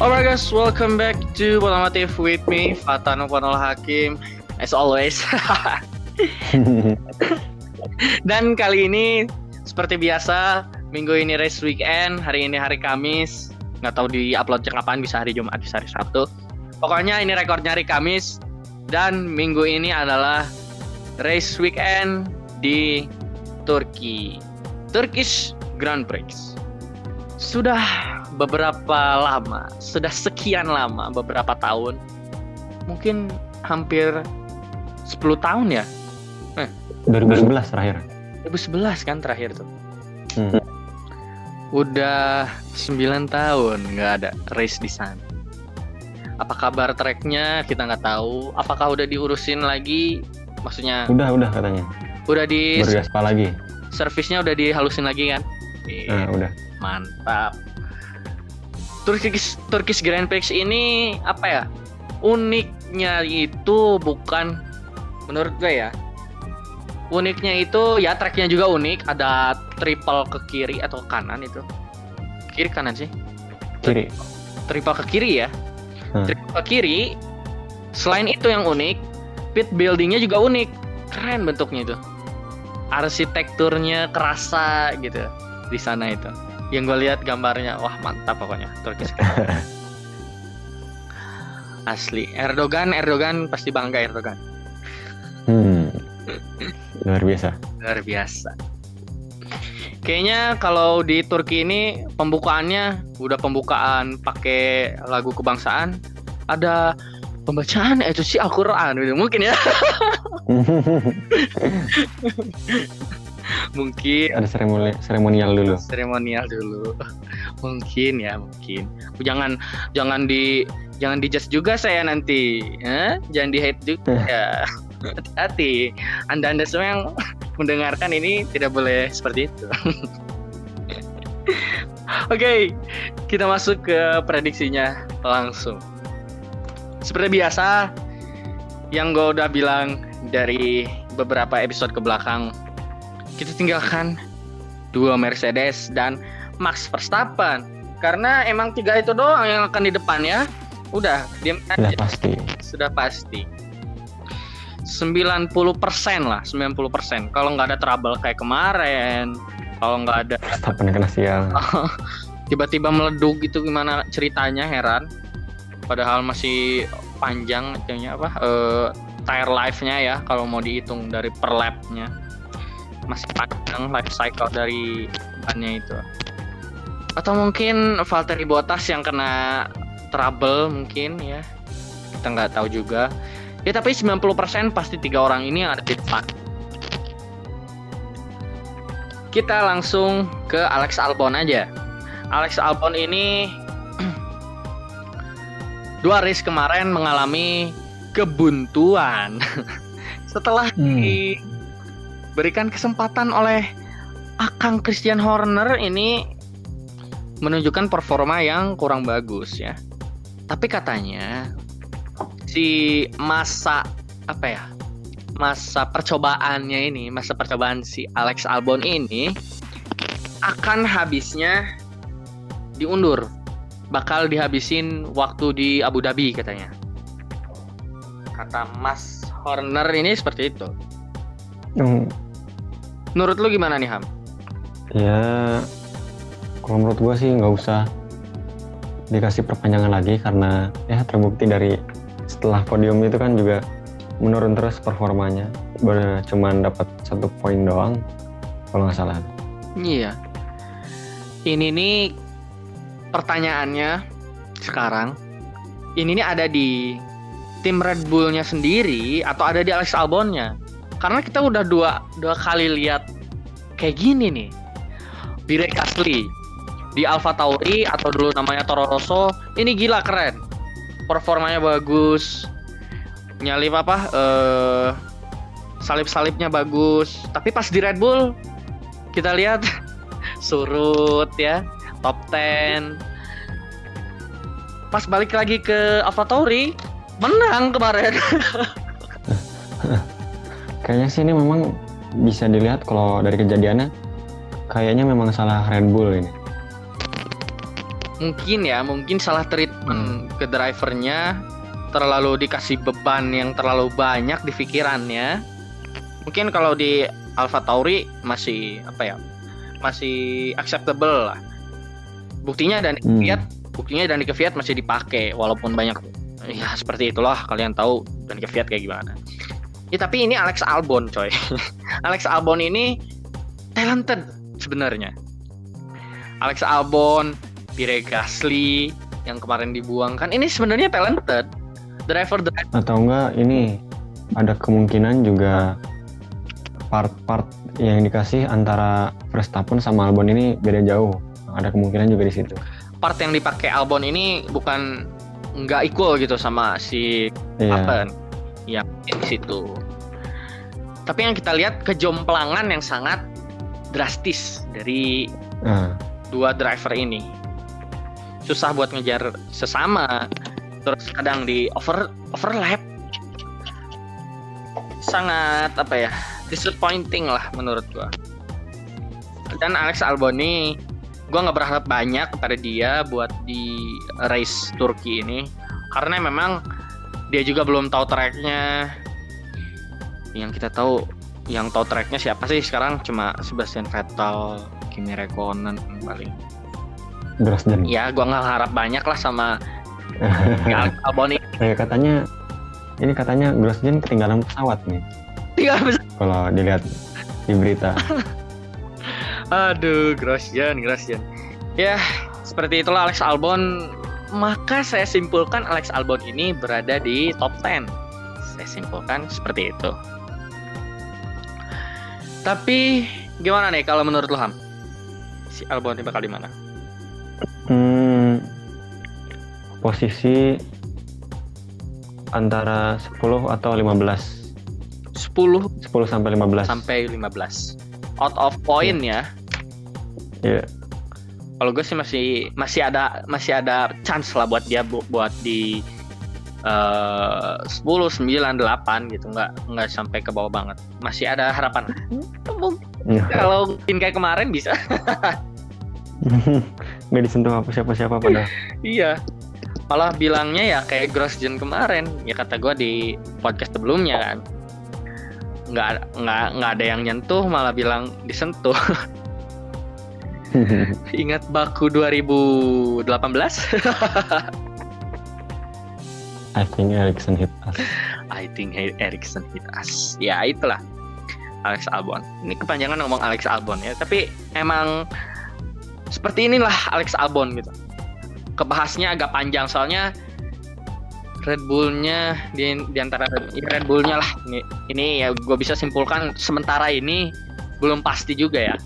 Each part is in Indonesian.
Alright guys, welcome back to Otomotif with me, Fatano Panol Hakim, as always. Dan kali ini, seperti biasa, minggu ini race weekend, hari ini hari Kamis, nggak tahu di upload kapan, bisa hari Jumat, bisa hari Sabtu. Pokoknya ini rekornya hari Kamis, dan minggu ini adalah race weekend di Turki, Turkish Grand Prix. Sudah beberapa lama, sudah sekian lama, beberapa tahun, mungkin hampir 10 tahun ya. Eh. 2011 terakhir. 2011 kan terakhir tuh. Hmm. Udah 9 tahun nggak ada race di sana. Apa kabar tracknya kita nggak tahu. Apakah udah diurusin lagi? Maksudnya Udah, udah katanya. udah di Bergaspal lagi. servisnya udah dihalusin lagi kan? Nah, udah. Mantap. Turkish Turkish Grand Prix ini apa ya? Uniknya itu bukan menurut gue ya. Uniknya itu ya tracknya juga unik, ada triple ke kiri atau kanan itu. Kiri kanan sih. Kiri. Triple ke kiri ya. Hmm. Triple ke kiri. Selain itu yang unik, pit buildingnya juga unik. Keren bentuknya itu. Arsitekturnya kerasa gitu di sana itu. Yang gue lihat gambarnya, wah mantap pokoknya Turkish. Asli. Erdogan, Erdogan pasti bangga Erdogan. Hmm. Luar biasa. Luar biasa. Kayaknya kalau di Turki ini pembukaannya udah pembukaan pakai lagu kebangsaan, ada pembacaan itu sih Al-Qur'an gitu. Mungkin ya. mungkin Ada seremoni seremonial dulu. seremonial dulu. mungkin ya, mungkin. Jangan jangan di jangan dijudge juga saya nanti. Eh? Jangan di hate juga. ya. Hati-hati. Anda-anda semua yang mendengarkan ini tidak boleh seperti itu. Oke, kita masuk ke prediksinya langsung. Seperti biasa, yang gue udah bilang dari beberapa episode ke belakang, kita tinggalkan dua Mercedes dan Max Verstappen. Karena emang tiga itu doang yang akan di depan ya. Udah, diam Sudah aja. pasti. Sudah pasti. 90% lah, 90%. Kalau nggak ada trouble kayak kemarin, kalau nggak ada Verstappen kena sial. tiba-tiba meleduk gitu gimana ceritanya heran. Padahal masih panjang itunya apa eh, tire life-nya ya kalau mau dihitung dari per lap-nya. Masih panjang life cycle dari bannya itu. Atau mungkin Valtteri Bottas yang kena trouble mungkin ya. Kita nggak tahu juga. Ya tapi 90% pasti tiga orang ini yang ada di depan. Kita langsung ke Alex Albon aja. Alex Albon ini dua race kemarin mengalami kebuntuan setelah Hmm. Diberikan kesempatan oleh Akang Christian Horner ini menunjukkan performa yang kurang bagus ya. Tapi katanya si masa apa ya? Masa percobaannya ini, masa percobaan si Alex Albon ini akan habisnya diundur. Bakal dihabisin waktu di Abu Dhabi katanya. Kata Mas Horner ini seperti itu. Hmm, Menurut lu gimana nih Ham? ya, kalau menurut gua sih nggak usah dikasih perpanjangan lagi karena ya terbukti dari setelah podium itu kan juga menurun terus performanya. Baru cuman dapat satu poin doang kalau nggak salah. Iya. Ini nih pertanyaannya sekarang. Ini nih ada di tim Red Bullnya sendiri atau ada di Alex Albonnya? Karena kita udah dua dua kali lihat kayak gini nih. Di Gasly, di Alfa Tauri atau dulu namanya Toro Rosso, ini gila keren. Performanya bagus. Nyalip apa? Eh salip-salipnya bagus. Tapi pas di Red Bull kita lihat surut ya, top 10. Pas balik lagi ke AlphaTauri, menang kemarin. Kayaknya sih ini memang bisa dilihat kalau dari kejadiannya kayaknya memang salah Red Bull ini. mungkin ya mungkin salah treatment ke drivernya. Terlalu dikasih beban yang terlalu banyak di pikirannya. Mungkin kalau di Alfa Tauri masih apa ya masih acceptable lah. Buktinya dan Hmm. Fiat buktinya dan ke Fiat masih dipakai walaupun banyak. Ya seperti itulah kalian tahu dan ke Fiat kayak gimana ya tapi ini Alex Albon coy. Alex Albon ini talented sebenarnya. Alex Albon Pierre Gasly yang kemarin dibuang kan ini sebenarnya talented. Driver driver. Atau enggak ini ada kemungkinan juga part-part yang dikasih antara Verstappen sama Albon ini beda jauh. Ada kemungkinan juga di situ. Part yang dipakai Albon ini bukan nggak equal gitu sama si iya. Verstappen yang di situ. Tapi yang kita lihat kejomplangan yang sangat drastis dari Nah, dua driver ini. Susah buat ngejar sesama. Terus kadang di over overlap. Sangat apa ya? disappointing lah menurut gua. Dan Alex Albon ini gua nggak berharap banyak kepada dia buat di race Turki ini karena memang dia juga belum tahu tracknya. Yang kita tahu yang tahu tracknya siapa sih sekarang? Cuma Sebastian Vettel Kimi Räikkönen paling. Grosjean ya gua nggak harap banyak lah sama Alex Albon ini Eh, katanya ini katanya Grosjean ketinggalan pesawat nih. Tiga besar. kalau dilihat di berita. Aduh Grosjean Grosjean. Ya seperti itulah Alex Albon maka saya simpulkan Alex Albon ini berada di top 10 saya simpulkan seperti itu. Tapi gimana nih kalau menurut lo Ham? Si Albon ini bakal di mana? Hmm, posisi antara 10 atau 15. 10 10 sampai 15. sampai 15 out of point ya. Iya. Kalau gue sih masih masih ada masih ada chance lah buat dia bu- buat di eh 10 9 8 gitu. Nggak nggak sampai ke bawah banget. Masih ada harapan. Mungkin kalau mungkin kayak kemarin bisa. Nggak disentuh apa siapa-siapa pada. iya. Malah bilangnya ya kayak Grosjean kemarin. Ya kata gue di podcast sebelumnya kan. Nggak nggak nggak ada yang nyentuh malah bilang disentuh ingat Baku 2018 I think Ericsson hit us. I think Ericsson hit us. Ya itulah Alex Albon. Ini kepanjangan ngomong Alex Albon ya, tapi emang seperti inilah Alex Albon gitu. Kebahasnya agak panjang soalnya Red Bullnya di, di antara ya Red Bullnya lah ini, ini ya gue bisa simpulkan sementara ini belum pasti juga ya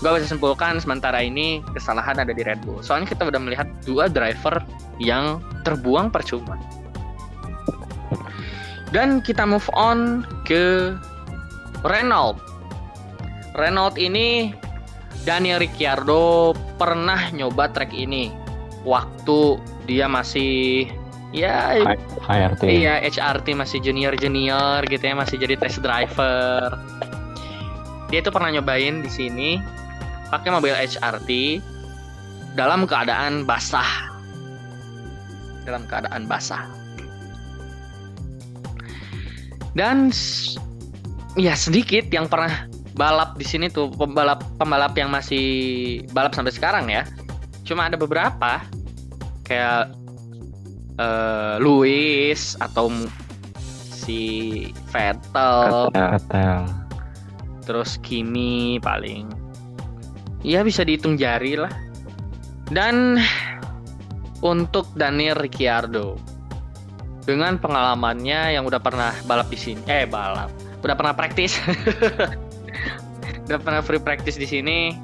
gue bisa simpulkan sementara ini kesalahan ada di Red Bull soalnya kita udah melihat dua driver yang terbuang percuma dan kita move on ke Renault. Renault ini Daniel Ricciardo pernah nyoba track ini waktu dia masih ya HRT. iya HRT masih junior junior gitu ya masih jadi test driver. Dia itu pernah nyobain di sini pakai mobil HRT dalam keadaan basah. Dalam keadaan basah. Dan ya sedikit yang pernah balap di sini tuh pembalap pembalap yang masih balap sampai sekarang ya. Cuma ada beberapa kayak eh Luis atau si Vettel, Vettel. terus Kimi paling. Ya bisa dihitung jari lah. Dan untuk Daniel Ricciardo dengan pengalamannya yang udah pernah balap di sini, eh balap, udah pernah praktis, udah pernah free practice di sini,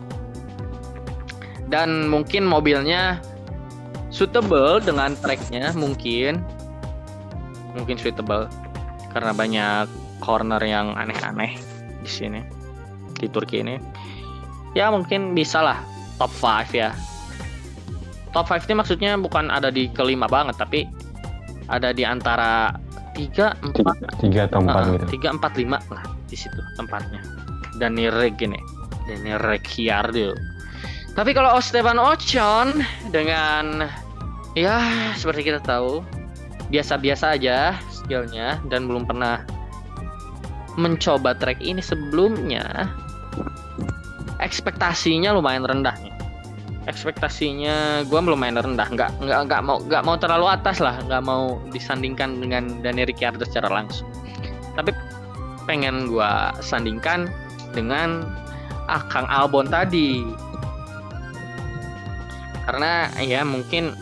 dan mungkin mobilnya suitable dengan tracknya mungkin, mungkin suitable karena banyak corner yang aneh-aneh di sini di Turki ini, ya mungkin bisa lah top 5 ya. Top 5 ini maksudnya bukan ada di kelima banget tapi ada di antara 3 4 Tiga atau empat gitu. tiga empat lima lah di situ tempatnya. Daniel Reg ini. Daniel Ricciardo Tapi kalau Esteban Ocon dengan ya seperti kita tahu biasa-biasa aja skillnya dan belum pernah mencoba track ini sebelumnya ekspektasinya lumayan rendah nih. Ekspektasinya gue lumayan rendah. Nggak nggak nggak mau nggak mau terlalu atas lah. Nggak mau disandingkan dengan Daniel Ricciardo secara langsung. Tapi pengen gue sandingkan dengan ah Kang Albon tadi. Karena ya mungkin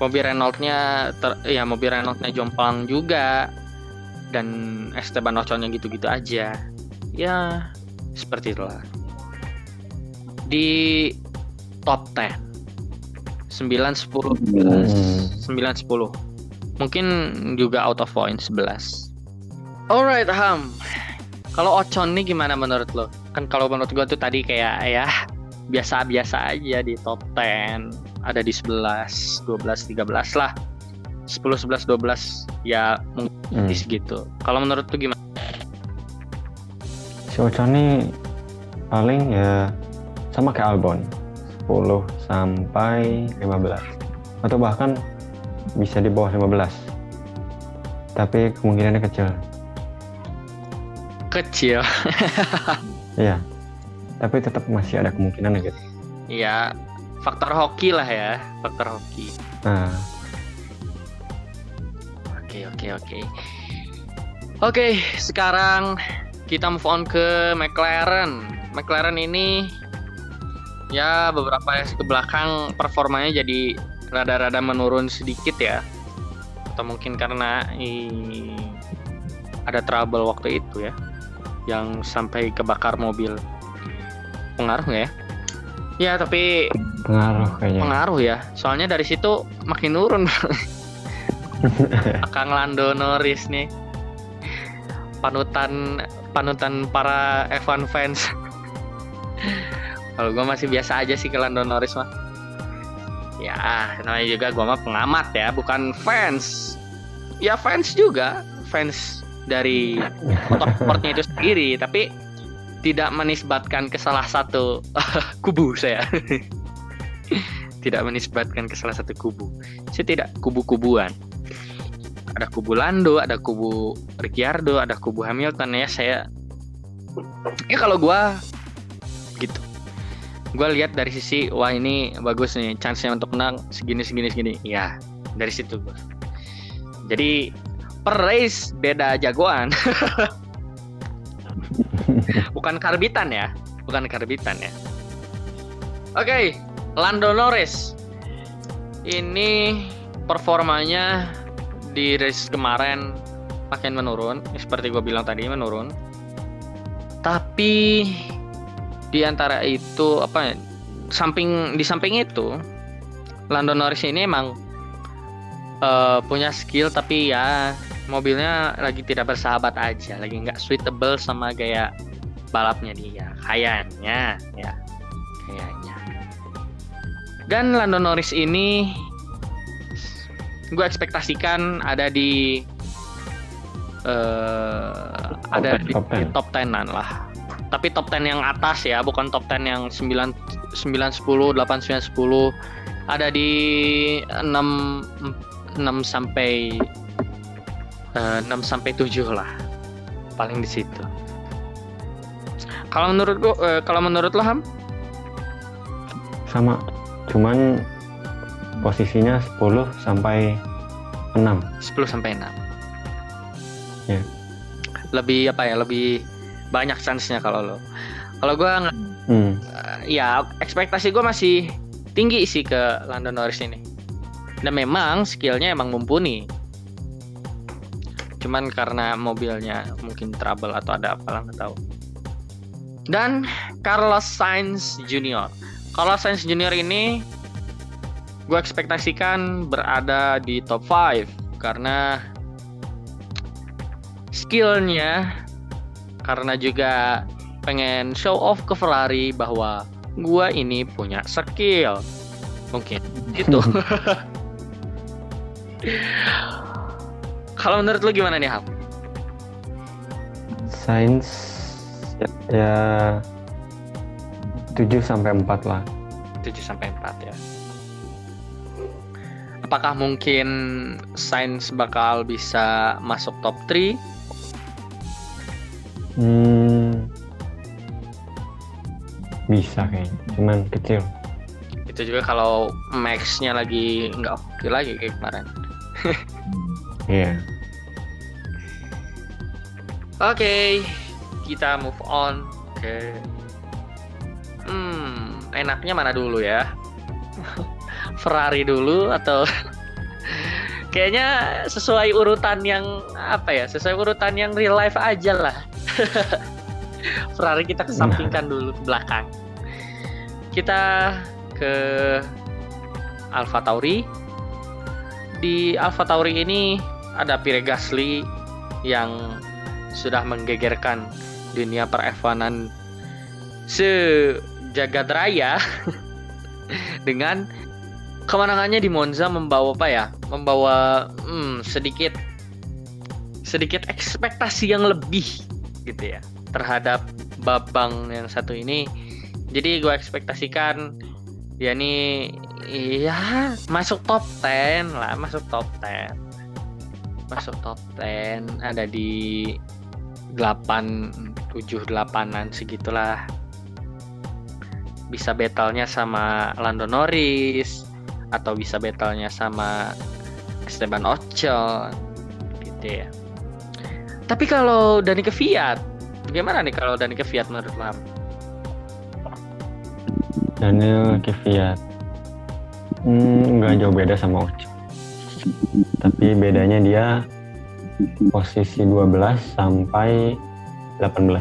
mobil Renault-nya ya mobil Renault-nya jomplang juga. Dan Esteban Oconnya gitu-gitu aja. Ya seperti itulah di top 10 9 10 11 9 10 mungkin juga out of point 11 alright Ham. Kalau Ocon nih gimana menurut lo? Kan kalau menurut gue tuh tadi kayak ya biasa-biasa aja di top 10 ada di 11 12 13 lah. 10 11 12 ya mungkin hmm. segitu. Kalau menurut tuh gimana? Si Ocon nih paling ya sama kayak Albon 10 sampai 15 atau bahkan bisa di bawah 15 tapi kemungkinannya kecil. Kecil. Iya. Tapi tetap masih ada kemungkinan gitu. Iya. Faktor hoki lah ya. Faktor hoki. Nah. Oke oke oke. Oke sekarang kita move on ke McLaren. McLaren ini ya beberapa sesi ke belakang performanya jadi rada-rada menurun sedikit ya. Atau mungkin karena ih, ada trouble waktu itu ya yang sampai kebakar mobil. Pengaruh ya? Ya tapi pengaruh kayaknya. pengaruh ya. Soalnya dari situ makin nurun. Kang Lando Norris nih. Panutan panutan para F1 fans kalau gue masih biasa aja sih ke Lando Norris mah ya namanya juga gue mah pengamat ya bukan fans ya fans juga fans dari motorsportnya itu sendiri tapi tidak menisbatkan ke salah satu kubu saya. tidak menisbatkan ke salah satu kubu. Saya tidak kubu-kubuan. Ada kubu Lando, ada kubu Ricciardo, ada kubu Hamilton ya saya. Ya kalau gue gitu. Gue lihat dari sisi wah ini bagus nih chance-nya untuk menang segini segini segini. Ya, dari situ gue. Jadi per race beda jagoan. bukan karbitan ya, bukan karbitan ya. Oke, okay, Lando Norris. Ini performanya di race kemarin makin menurun, seperti gue bilang tadi menurun. Tapi di antara itu apa ya, samping di samping itu Lando Norris ini emang uh, punya skill tapi ya mobilnya lagi tidak bersahabat aja, lagi nggak suitable sama gaya balapnya dia, kayaknya ya, kayaknya. Dan Lando Norris ini gue ekspektasikan ada di uh, ada di, top 10. di top 10 lah. Tapi top 10 yang atas ya, bukan top 10 yang 9 9 10, 8 9 10. Ada di 6 6 sampai 6 eh, sampai 7 lah. Paling di situ. Kalau menurut gua uh, kalau menurut lo Ham? Sama. Cuman posisinya 10 sampai 6. 10 sampai 6. Ya. Lebih apa ya? Lebih banyak chance-nya kalau lo. Kalau gua hmm. uh, ya ekspektasi gua masih tinggi sih ke Lando Norris ini. Dan memang skillnya emang mumpuni cuman karena mobilnya mungkin trouble atau ada apalah nggak tahu dan Carlos Sainz Junior Carlos Sainz Junior ini gue ekspektasikan berada di top 5 karena skillnya karena juga pengen show off ke Ferrari bahwa gue ini punya skill mungkin gitu Kalau menurut lu gimana nih, Ham? Sains ya, ya 7 sampai 4 lah. 7 sampai 4 ya. Apakah mungkin Sainz bakal bisa masuk top 3? Bisa kayaknya, cuman kecil. Itu juga kalau Max-nya lagi nggak oke lagi kayak kemarin. Iya. Oke, kita move on ke hmm, enaknya mana dulu ya? Ferrari dulu atau kayaknya sesuai urutan yang apa ya? Sesuai urutan yang real life aja lah. Ferrari kita kesampingkan dulu ke belakang. Kita ke Alfa Tauri. Di Alfa Tauri ini ada Pierre Gasly yang sudah menggegerkan dunia per F1-an sejagat raya dengan kemenangannya di Monza membawa apa ya? Membawa hmm, sedikit sedikit ekspektasi yang lebih gitu ya terhadap Babang yang satu ini. Jadi gue ekspektasikan dia nih iya masuk top 10 lah, masuk top 10. Masuk top 10 ada di 8 7 8-an segitulah. Bisa battle-nya sama Lando Norris atau bisa battle-nya sama Esteban Ocon gitu ya. Tapi kalau Dani ke Fiat, gimana nih kalau Dani ke Fiat menurut Mam? Daniel Kvyat hmm, nggak jauh beda sama Ocon. Tapi bedanya dia posisi 12 sampai 18.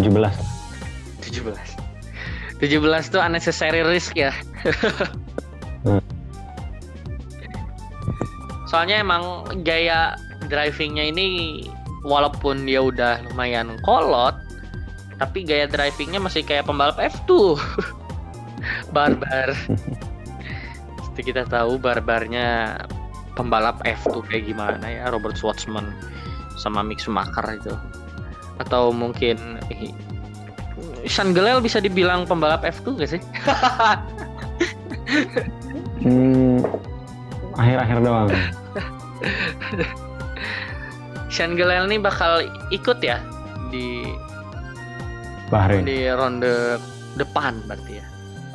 17 lah. 17. 17 tuh unnecessary risk ya. Hmm. Soalnya emang gaya drivingnya ini walaupun dia udah lumayan kolot, tapi gaya drivingnya masih kayak pembalap F2. Barbar. Seperti kita tahu barbarnya pembalap F2 kayak gimana ya Robert Schwartzman sama Mick Schumacher itu. Atau mungkin Sean Gelel bisa dibilang pembalap F2 gak sih? Hmm, akhir-akhir doang. Sean Gelel nih bakal ikut ya di Bahrain. di ronde depan berarti ya.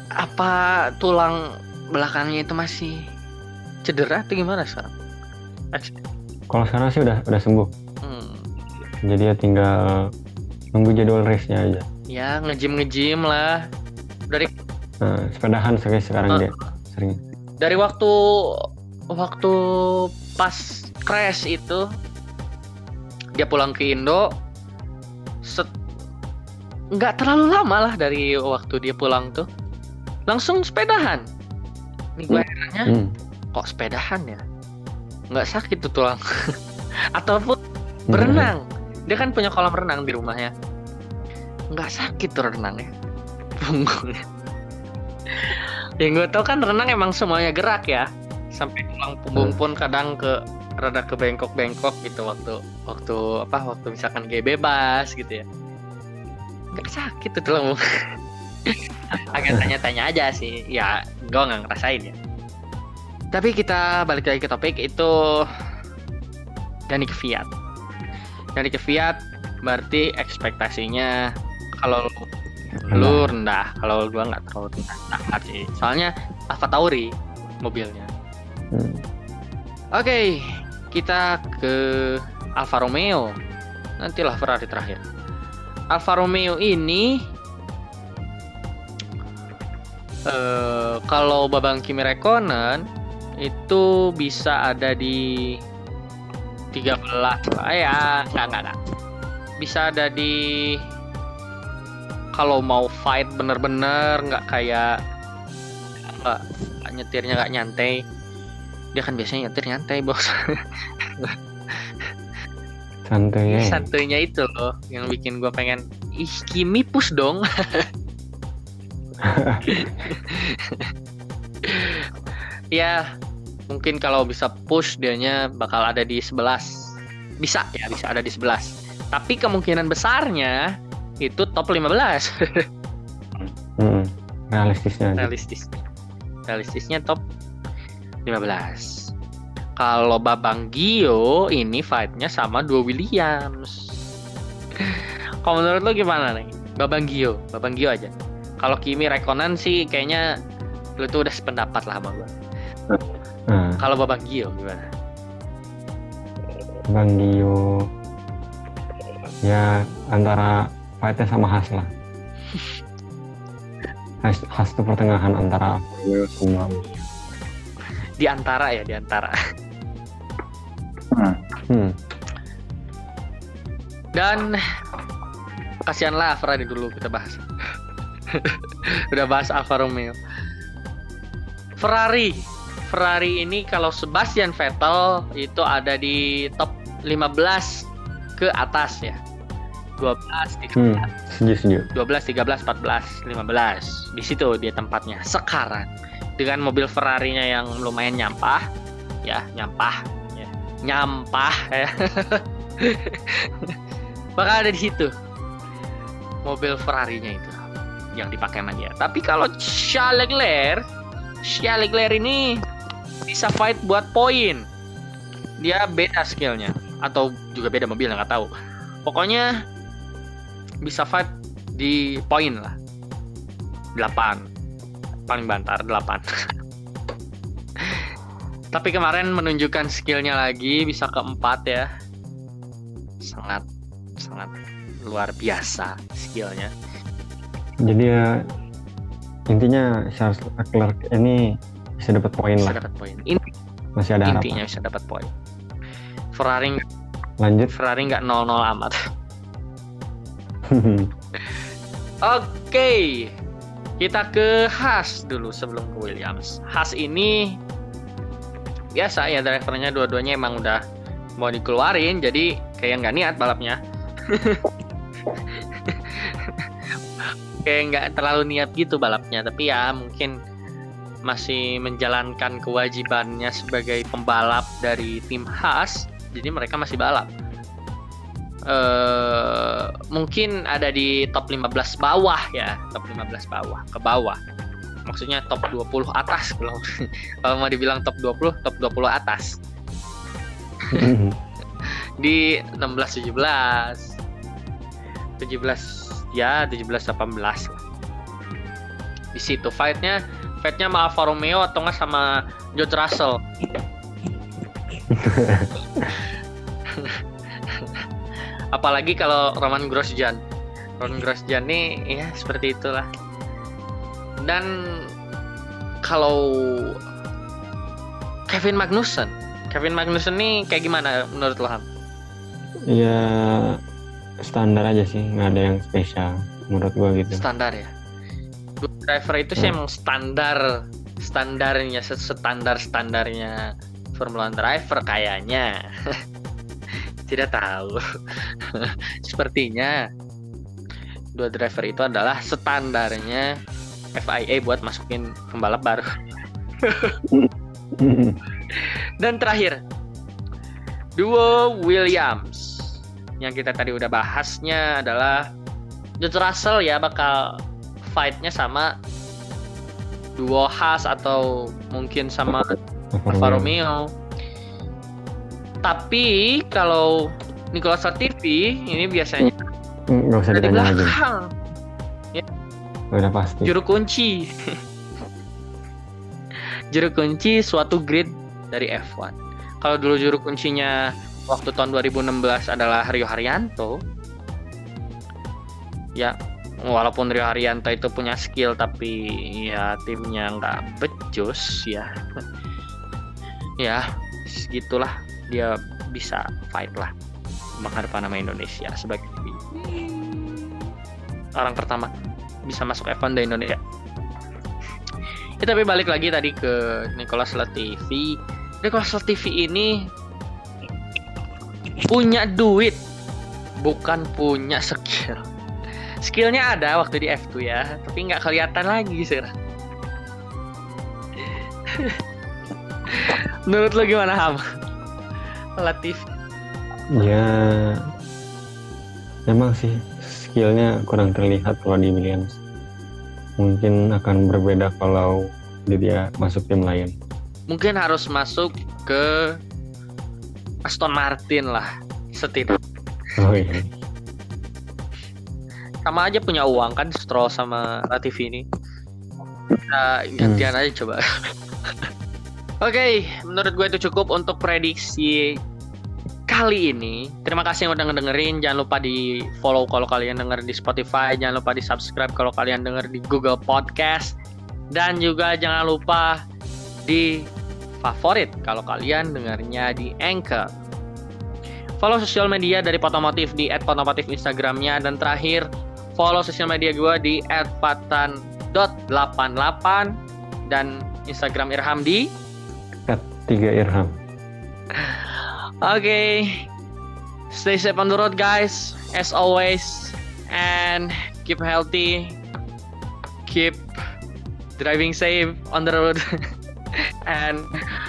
Apa tulang belakangnya itu masih cedera atau gimana sekarang? Kalau sekarang sih udah udah sembuh. Hmm, Jadi ya tinggal nunggu jadwal race-nya aja. ya ngejim ngejim lah. Dari Nah, sepedahan sekali sekarang Ah. dia sering. dari waktu waktu pas crash itu dia pulang ke Indo set nggak terlalu lama lah dari waktu dia pulang tuh langsung sepedahan. Nih gue herannya Hmm. kok sepedahan ya? Nggak sakit tuh tulang. Ataupun Hmm. berenang. Dia kan punya kolam renang di rumahnya. Nggak sakit tuh renangnya. Punggungnya. Yang gue tau kan renang emang semuanya gerak ya. Sampai tulang punggung Hmm. pun kadang ke rada ke bengkok-bengkok gitu waktu waktu apa waktu misalkan kayak bebas gitu ya. Nggak sakit tuh tulang. agak tanya-tanya aja sih. Ya gue nggak ngerasain ya. Tapi kita balik lagi ke topik itu Dani ke Fiat. Dani ke Fiat berarti ekspektasinya kalau lu rendah kalau gua nggak terlalu rendah. Sangat sih soalnya Alfa Tauri mobilnya. Hmm. oke kita ke Alfa Romeo. Nantilah Ferrari terakhir. Alfa Romeo ini eh kalau Babang Kimi Räikkönen itu bisa ada di 13 lah ya nggak nggak nggak bisa ada di kalau mau fight bener-bener nggak kayak nggak nyetirnya nggak nyantai. Dia kan biasanya nyetir nyantai bos. Santuy ya. santuinya itu loh yang bikin gua pengen ih Kimi push dong ya mungkin kalau bisa push dianya bakal ada di 11 bisa ya bisa ada di 11 tapi kemungkinan besarnya itu top 15 Hmm. realistisnya realistis. Realistisnya top 15 kalau Babang Gio ini fight-nya sama dua Williams. Kalau menurut lo gimana nih? Babang Gio Babang Gio aja kalau Kimi Rekonan sih kayaknya lu tuh udah sependapat lah sama gue Nah, kalau Babang Gio gimana? Bang Gio ya antara fightnya sama Has lah. Has, Has itu pertengahan antara sama di antara ya di antara. Hmm. dan kasihanlah Ferrari dulu kita bahas udah bahas Alfa Romeo. Ferrari. Ferrari ini kalau Sebastian Vettel itu ada di top 15 ke atas ya. 12 13 hmm. setuju setuju. 12 13 14 15 di situ dia tempatnya. Sekarang dengan mobil Ferrari-nya yang lumayan nyampah ya nyampah ya nyampah ya. Bakal ada di situ. Mobil Ferrari-nya itu yang dipakai sama dia. Tapi kalau Charles Leclerc Charles Leclerc ini bisa fight buat poin. Dia beda skillnya. Atau juga beda mobil nggak tahu. Pokoknya bisa fight di poin lah. 8 paling bantar 8 tapi kemarin menunjukkan skillnya lagi bisa keempat ya. Sangat sangat luar biasa skillnya jadi ya intinya Charles Leclerc ini bisa dapat poin lah. dapat poin. Ini masih ada harapan. intinya bisa dapat poin. Ferrari lanjut. Ferrari nggak 0-0 amat. Oke, kita ke Haas dulu sebelum ke Williams. Haas ini biasa ya drivernya dua-duanya emang udah mau dikeluarin, jadi kayak nggak niat balapnya. kayak nggak terlalu niat gitu balapnya, tapi ya mungkin masih menjalankan kewajibannya sebagai pembalap dari tim Haas, jadi mereka masih balap eh mungkin ada di top 15 bawah ya, top 15 bawah, ke bawah. Maksudnya top 20 atas kalau kalau mau dibilang top 20, top 20 atas. Di 16 17. 17 ya, 17 18 lah. Di situ fight-nya fight-nya sama Alfa Romeo atau enggak sama George Russell. apalagi kalau Roman Grosjean Roman Grosjean nih ya seperti itulah dan kalau Kevin Magnussen Kevin Magnussen nih kayak gimana menurut lo Ham? ya standar aja sih nggak ada yang spesial menurut gua gitu. Standar ya? Driver itu sih Hmm. emang standar standarnya standar standarnya Formula driver kayaknya. Tidak tahu. Sepertinya dua driver itu adalah standarnya FIA buat masukin pembalap baru. Dan terakhir duo Williams yang kita tadi udah bahasnya adalah George Russell ya bakal fightnya sama duo Haas atau mungkin sama Alfa Romeo. Tapi kalau Nicolas Latifi ini biasanya nggak usah ditanya lagi belakang, udah pasti juru kunci. juru kunci suatu grid dari F1. Kalau dulu juru kuncinya waktu tahun 2016 adalah Rio Haryanto, ya walaupun Rio Haryanto itu punya skill tapi ya timnya nggak becus ya ya segitulah dia bisa fight lah menghadapi nama Indonesia sebagai orang pertama bisa masuk F1 dari Indonesia. Ya, tapi balik lagi tadi ke Nicholas Latifi. Nicholas Latifi ini punya duit, bukan punya skill. Skillnya ada waktu di F2 ya, tapi nggak kelihatan lagi sih. Menurut lo gimana Ham? Latifi ya memang sih skillnya kurang terlihat kalau di Williams mungkin akan berbeda kalau dia masuk tim lain. Mungkin harus masuk ke Aston Martin lah setidaknya. Oh iya. Sama aja punya uang kan Stroll sama Latifi ini. Kita gantian aja coba. Oke, menurut gue itu cukup untuk prediksi kali ini. Terima kasih yang udah ngedengerin. Jangan lupa di follow kalau kalian denger di Spotify. Jangan lupa di subscribe kalau kalian denger di Google Podcast. Dan juga jangan lupa di favorit kalau kalian dengarnya di Anchor. Follow sosial media dari Potomotif di @potomotif Instagramnya dan terakhir follow sosial media gue di @patan.88 dan Instagram Irham di Kat tiga Irham. Okay. Stay safe on the road, guys. As always, and keep healthy. Keep driving safe on the road. and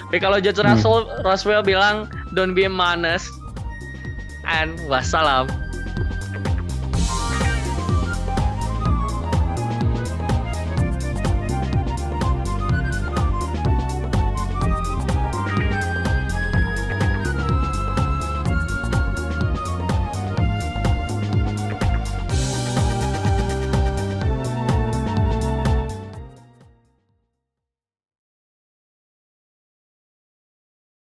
tapi kalau George Hmm. Russell Roswell bilang don't be a manes. And wassalam.